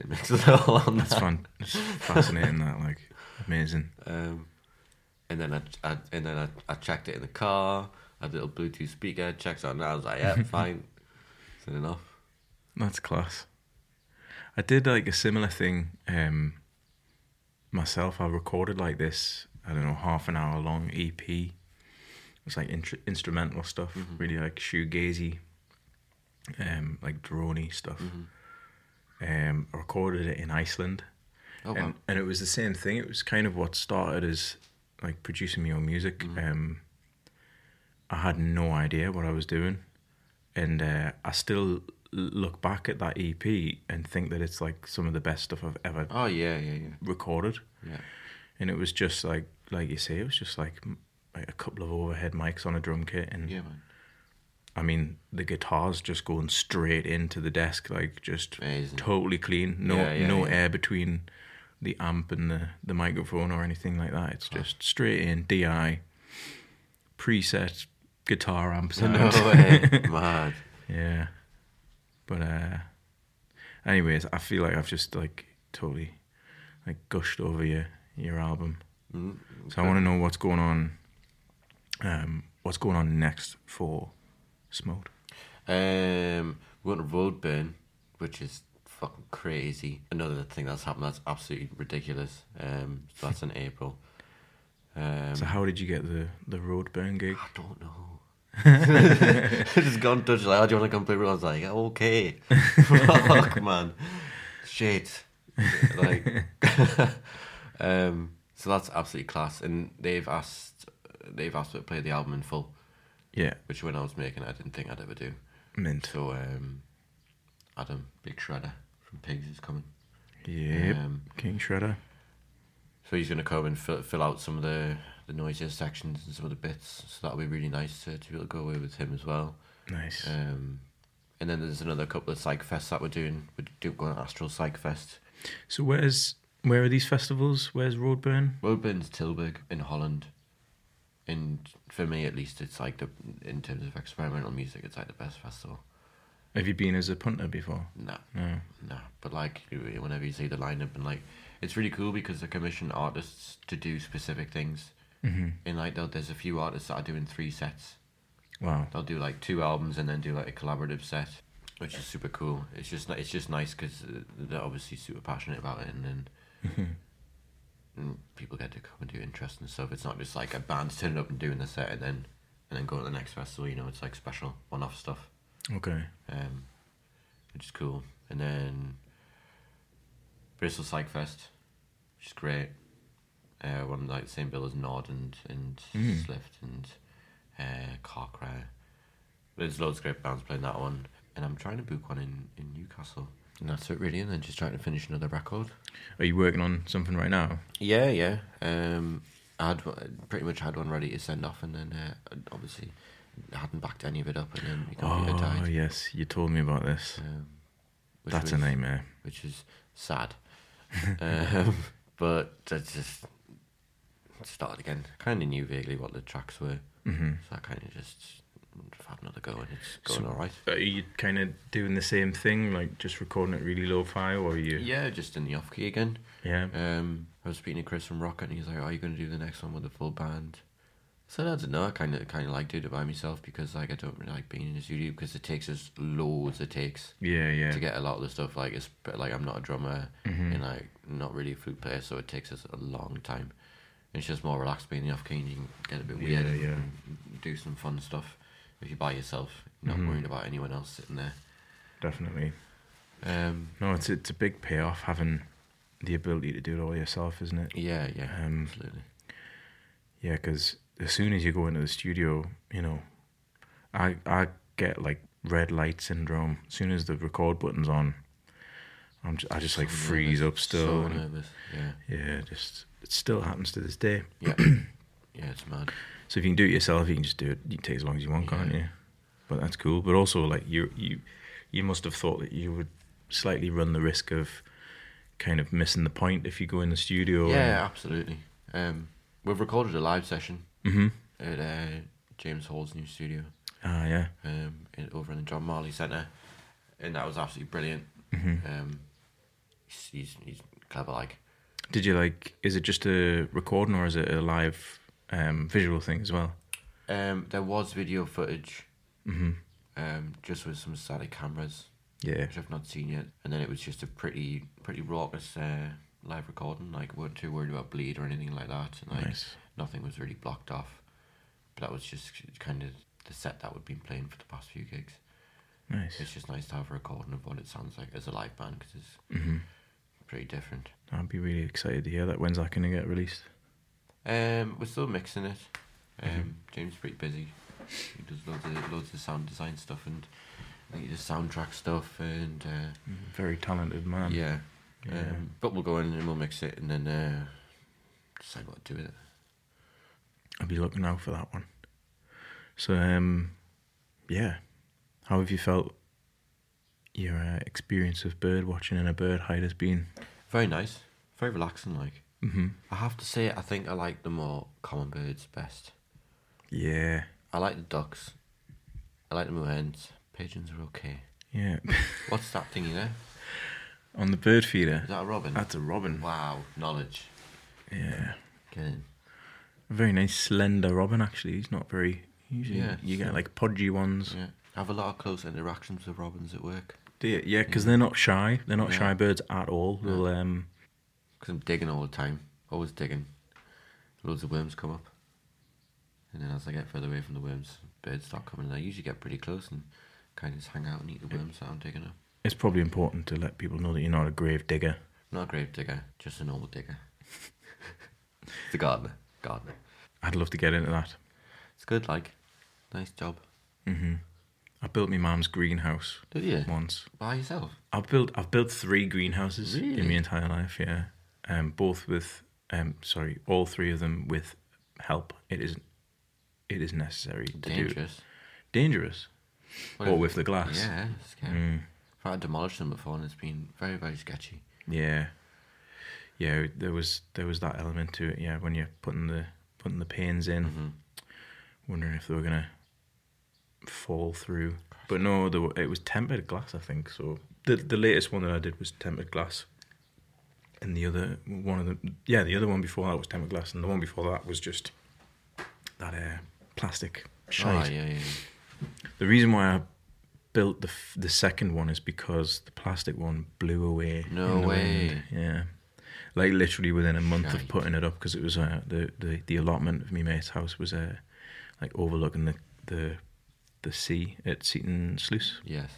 It makes it *laughs* all on That's that. fun. It's fascinating. That like amazing. Um, and then I, I and then I, I checked it in the car. I had a little Bluetooth speaker. Checked it on. I was like, yeah, *laughs* fine. Is it enough? That's class. I did like a similar thing um, myself. I recorded like this, I don't know, half an hour long EP. It's like intr- instrumental stuff, really like shoegazy, um, like droney stuff. Um, recorded it in Iceland, Oh, and wow. and it was the same thing. It was kind of what started as like producing my own music. Um, I had no idea what I was doing, and uh, I still look back at that EP and think that it's like some of the best stuff I've ever Oh yeah, yeah, yeah, recorded. yeah. And it was just like like you say, it was just like, like a couple of overhead mics on a drum kit, and Yeah, man. I mean the guitars just going straight into the desk, like just Amazing. totally clean. No Yeah, yeah, no yeah. air between the amp and the, the microphone or anything like that. It's just straight in DI preset guitar amp sound. No *laughs* way, *laughs* mad. yeah. But uh anyways, I feel like I've just like totally like gushed over your your album. Mm, So I want to know what's going on um what's going on next for Smote. Um, we went to Roadburn, which is fucking crazy. Another thing that's happened that's absolutely ridiculous. Um, so that's in April. Um, So how did you get the the Roadburn gig? I don't know. *laughs* just gone touch like, oh, do you want to come play? I was like, okay, *laughs* fuck, man, shit. Like, *laughs* um, so that's absolutely class. And they've asked, they've asked me to play the album in full, Yeah, which when I was making, it, I didn't think I'd ever do. mint. So, um, Adam, Big Shredder from Pigs is coming. Yeah. Um, King Shredder. so he's going to come and fill, fill out some of the, the noisier sections and some of the bits. So that'll be really nice to, to be able to go away with him as well. Nice. Um, and then there's another couple of psych fests that we're doing. We're doing going to Astral Psych Fest. so where's where are these festivals? Where's Roadburn? Roadburn's Tilburg in Holland. And for me, at least, it's like the in terms of experimental music, it's like the best festival. Have you been as a punter before? No, No. no. But like, whenever you see the lineup and like, it's really cool because they commission artists to do specific things. hmm And like, there's a few artists that are doing three sets. Wow. They'll do like two albums and then do like a collaborative set, which is super cool. It's just ni- it's just nice because they're obviously super passionate about it, and then Mhm. And people get to come and do interesting stuff. It's not just like a band turning up and doing the set and then and then go to the next festival. You know, it's like special one-off stuff, Okay. um, which is cool. And then Bristol Psych Fest, which is great. Uh, one like the same bill as Nod and and Mm. Slift and uh, Carcry. There's loads of great bands playing that one, and I'm trying to book one in in Newcastle. And that's it really, and then just trying to finish another record. Are you working on something right now? Yeah, yeah. Um, I had one- pretty much had one ready to send off, and then uh, obviously hadn't backed any of it up, and then my computer Oh died. yes, you told me about this. Um, which That's a was- nightmare. Which is sad. *laughs* um, but I just started again. Kind of knew vaguely what the tracks were, hmm so I kind of just had another go, and it's going So- all right. Are you kind of doing the same thing, like just recording it really low-fi, or are you? Yeah, just in the off key again. Yeah. Um, I was speaking to Chris from Rocket, and he's like, "Are you going to do the next one with the full band?" So said, "I don't know. I kind of kind of like doing it by myself because like I don't really like being in the studio because it takes us loads of takes Yeah, yeah. to get a lot of the stuff. Like it's like I'm not a drummer Mhm. and like not really a flute player, so it takes us a long time. It's just more relaxed being in the off key, and you can get a bit weird Yeah, yeah. and do some fun stuff if you're by yourself, not Mhm. worried about anyone else sitting there. Definitely. Um, No, it's it's a big payoff having the ability to do it all yourself, isn't it? yeah, yeah, Um, absolutely. Yeah, because as soon as you go into the studio, you know, I I get like red light syndrome. As soon as the record button's on, I'm just, I just like So freeze nervous, up still. So nervous. Yeah. yeah, just it still happens to this day. Yeah. *clears throat* yeah, it's mad. So if you can do it yourself, you can just do it. You can take as long as you want, can't you? But that's cool. But also, like you, you, you must have thought that you would slightly run the risk of kind of missing the point if you go in the studio. Yeah, absolutely. Um, we've recorded a live session Mm-hmm. at uh, James Hall's new studio Ah, yeah. um, in, over in the John Marley Centre, and that was absolutely brilliant. hmm Um, he's, he's he's clever, like. Did you like? Is it just a recording or is it a live um, visual thing as well? Um, there was video footage, Mm-hmm. um, just with some static cameras, Yeah. which I've not seen yet, and then it was just a pretty pretty raucous uh, live recording. Like, weren't too worried about bleed or anything like that. And, like, Nice. nothing was really blocked off. But that was just kind of the set that we've been playing for the past few gigs. Nice. It's just nice to have a recording of what it sounds like as a live band because it's Mm-hmm. pretty different. I'd be really excited to hear that. When's that going to get released? Um, we're still mixing it. Um, Mhm. James is pretty busy. He does loads of loads of sound design stuff and I think he does soundtrack stuff and uh, Very talented man. yeah. Yeah. Um, but we'll go in and we'll mix it and then uh, decide what to do with it. I'll be looking out for that one. So, um, yeah, how have you felt your uh, experience of bird watching in a bird hide has been? Very nice, very relaxing. Like Mm-hmm. I have to say, I think I like the more common birds best. Yeah, I like the ducks. I like the moorhens. Pigeons are okay. yeah. *laughs* What's that thing you know? On the bird feeder, Is that a robin? that's a robin. Wow, knowledge. Yeah, in. a very nice slender robin. Actually, he's not very. Usually, Yeah, you get like podgy ones. Yeah. I have a lot of close interactions with robins at work. Do you? Yeah, because Yeah. they're not shy. They're not Yeah. shy birds at all. They'll um, Because I'm digging all the time. Always digging. Loads of worms come up. And then as I get further away from the worms, birds start coming. And I usually get pretty close and kind of just hang out and eat the worms that I'm digging up. it's probably important to let people know that you're not a grave digger. Not a grave digger, just a normal digger. *laughs* it's a gardener. Gardener. I'd love to get into that. It's good, like. Nice job. hmm I built my mum's greenhouse Did you? once. By yourself? I've built I've built three greenhouses in my entire life. Yeah, um, both with um, sorry, all three of them with help. It is it is necessary to do Dangerous. dangerous. What or if- with the glass. Yeah, scary. Mm, I've demolished them before and it's been very, very sketchy. yeah, yeah. There was there was that element to it. Yeah, when you're putting the putting the panes in, hmm wondering if they were gonna fall through. But no, were- it was tempered glass. I think so. The the latest one that I did was tempered glass, and the other one of the yeah the other one before that was tempered glass, and the one before that was just that uh, plastic shite. Oh, yeah, yeah, yeah. The reason why I built the f- the second one is because the plastic one blew away. No way. wind. Yeah, like literally within a month of putting it up because it was uh, the, the the allotment of me mate's house was uh, like overlooking the the the sea at Seaton Sluice. Yes.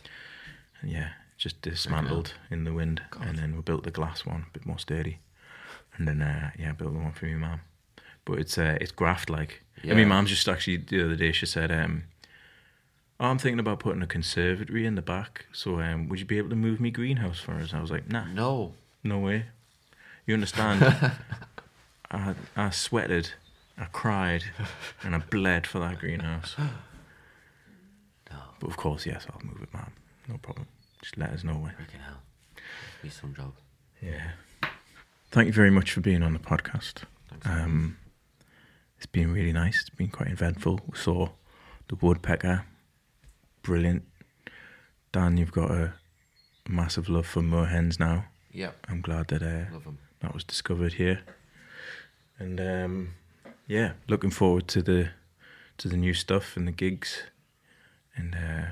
And yeah, just dismantled in the wind, God. and then we built the glass one, a bit more sturdy, and then uh, yeah, built the one for my mum. But it's uh, it's graft like. Yeah. And my mum just actually the other day she said, um, "Oh, I'm thinking about putting a conservatory in the back. So um, would you be able to move me greenhouse for us?" I was like, "Nah, No. no way. You understand? *laughs* I I sweated, I cried, and I bled for that greenhouse. *gasps* No. But of course, yes, I'll move it, ma'am. No problem. Just let us know when. Freaking hell. Be some job. Yeah. Thank you very much for being on the podcast. Um, it's been really nice. It's been quite eventful. We saw the woodpecker. Brilliant. Dan, you've got a massive love for moorhens now. yep. I'm glad that uh, that was discovered here. And um, yeah, looking forward to the to the new stuff and the gigs. And uh,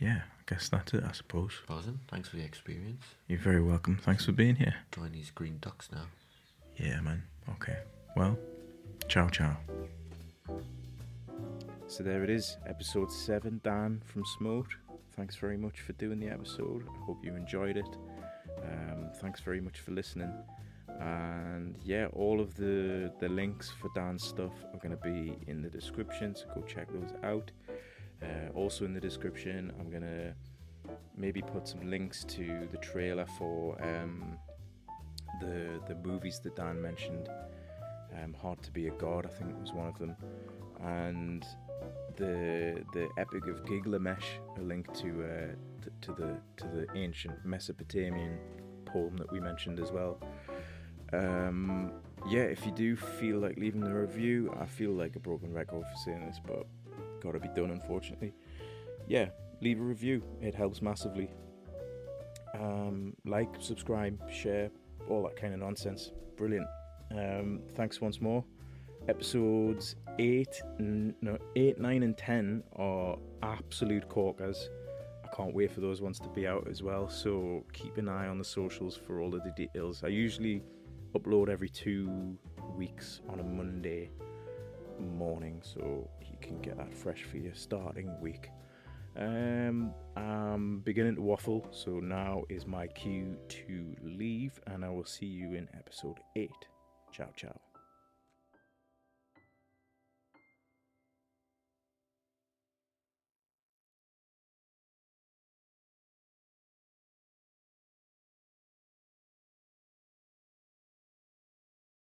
yeah, guess that's it. I suppose. Buzzing. Thanks for the experience. You're very welcome. Thanks for being here. Join these green ducks now. Yeah, man. Okay. Well, ciao, ciao. So there it is, episode seven. Dan from Smote. Thanks very much for doing the episode. I hope you enjoyed it. Um, thanks very much for listening. And yeah, all of the the links for Dan's stuff are going to be in the description, so go check those out. Uh, also in the description, I'm gonna maybe put some links to the trailer for um, the the movies that Dan mentioned. Um, Hard to be a God, I think was one of them, and the the Epic of Gilgamesh, a link to uh, t- to the to the ancient Mesopotamian poem that we mentioned as well. Um, yeah, if you do feel like leaving a review, I feel like a broken record for saying this, but gotta be done, unfortunately. Yeah, leave a review; it helps massively. Um, like, subscribe, share, all that kind of nonsense. Brilliant. Um, thanks once more. Episodes eight, n- no, eight, nine, and ten are absolute corkers. I can't wait for those ones to be out as well. So keep an eye on the socials for all of the details. I usually upload every two weeks on a Monday morning, so can get that fresh for your starting week. Um, I'm beginning to waffle, so now is my cue to leave, and I will see you in episode 8. Ciao, ciao.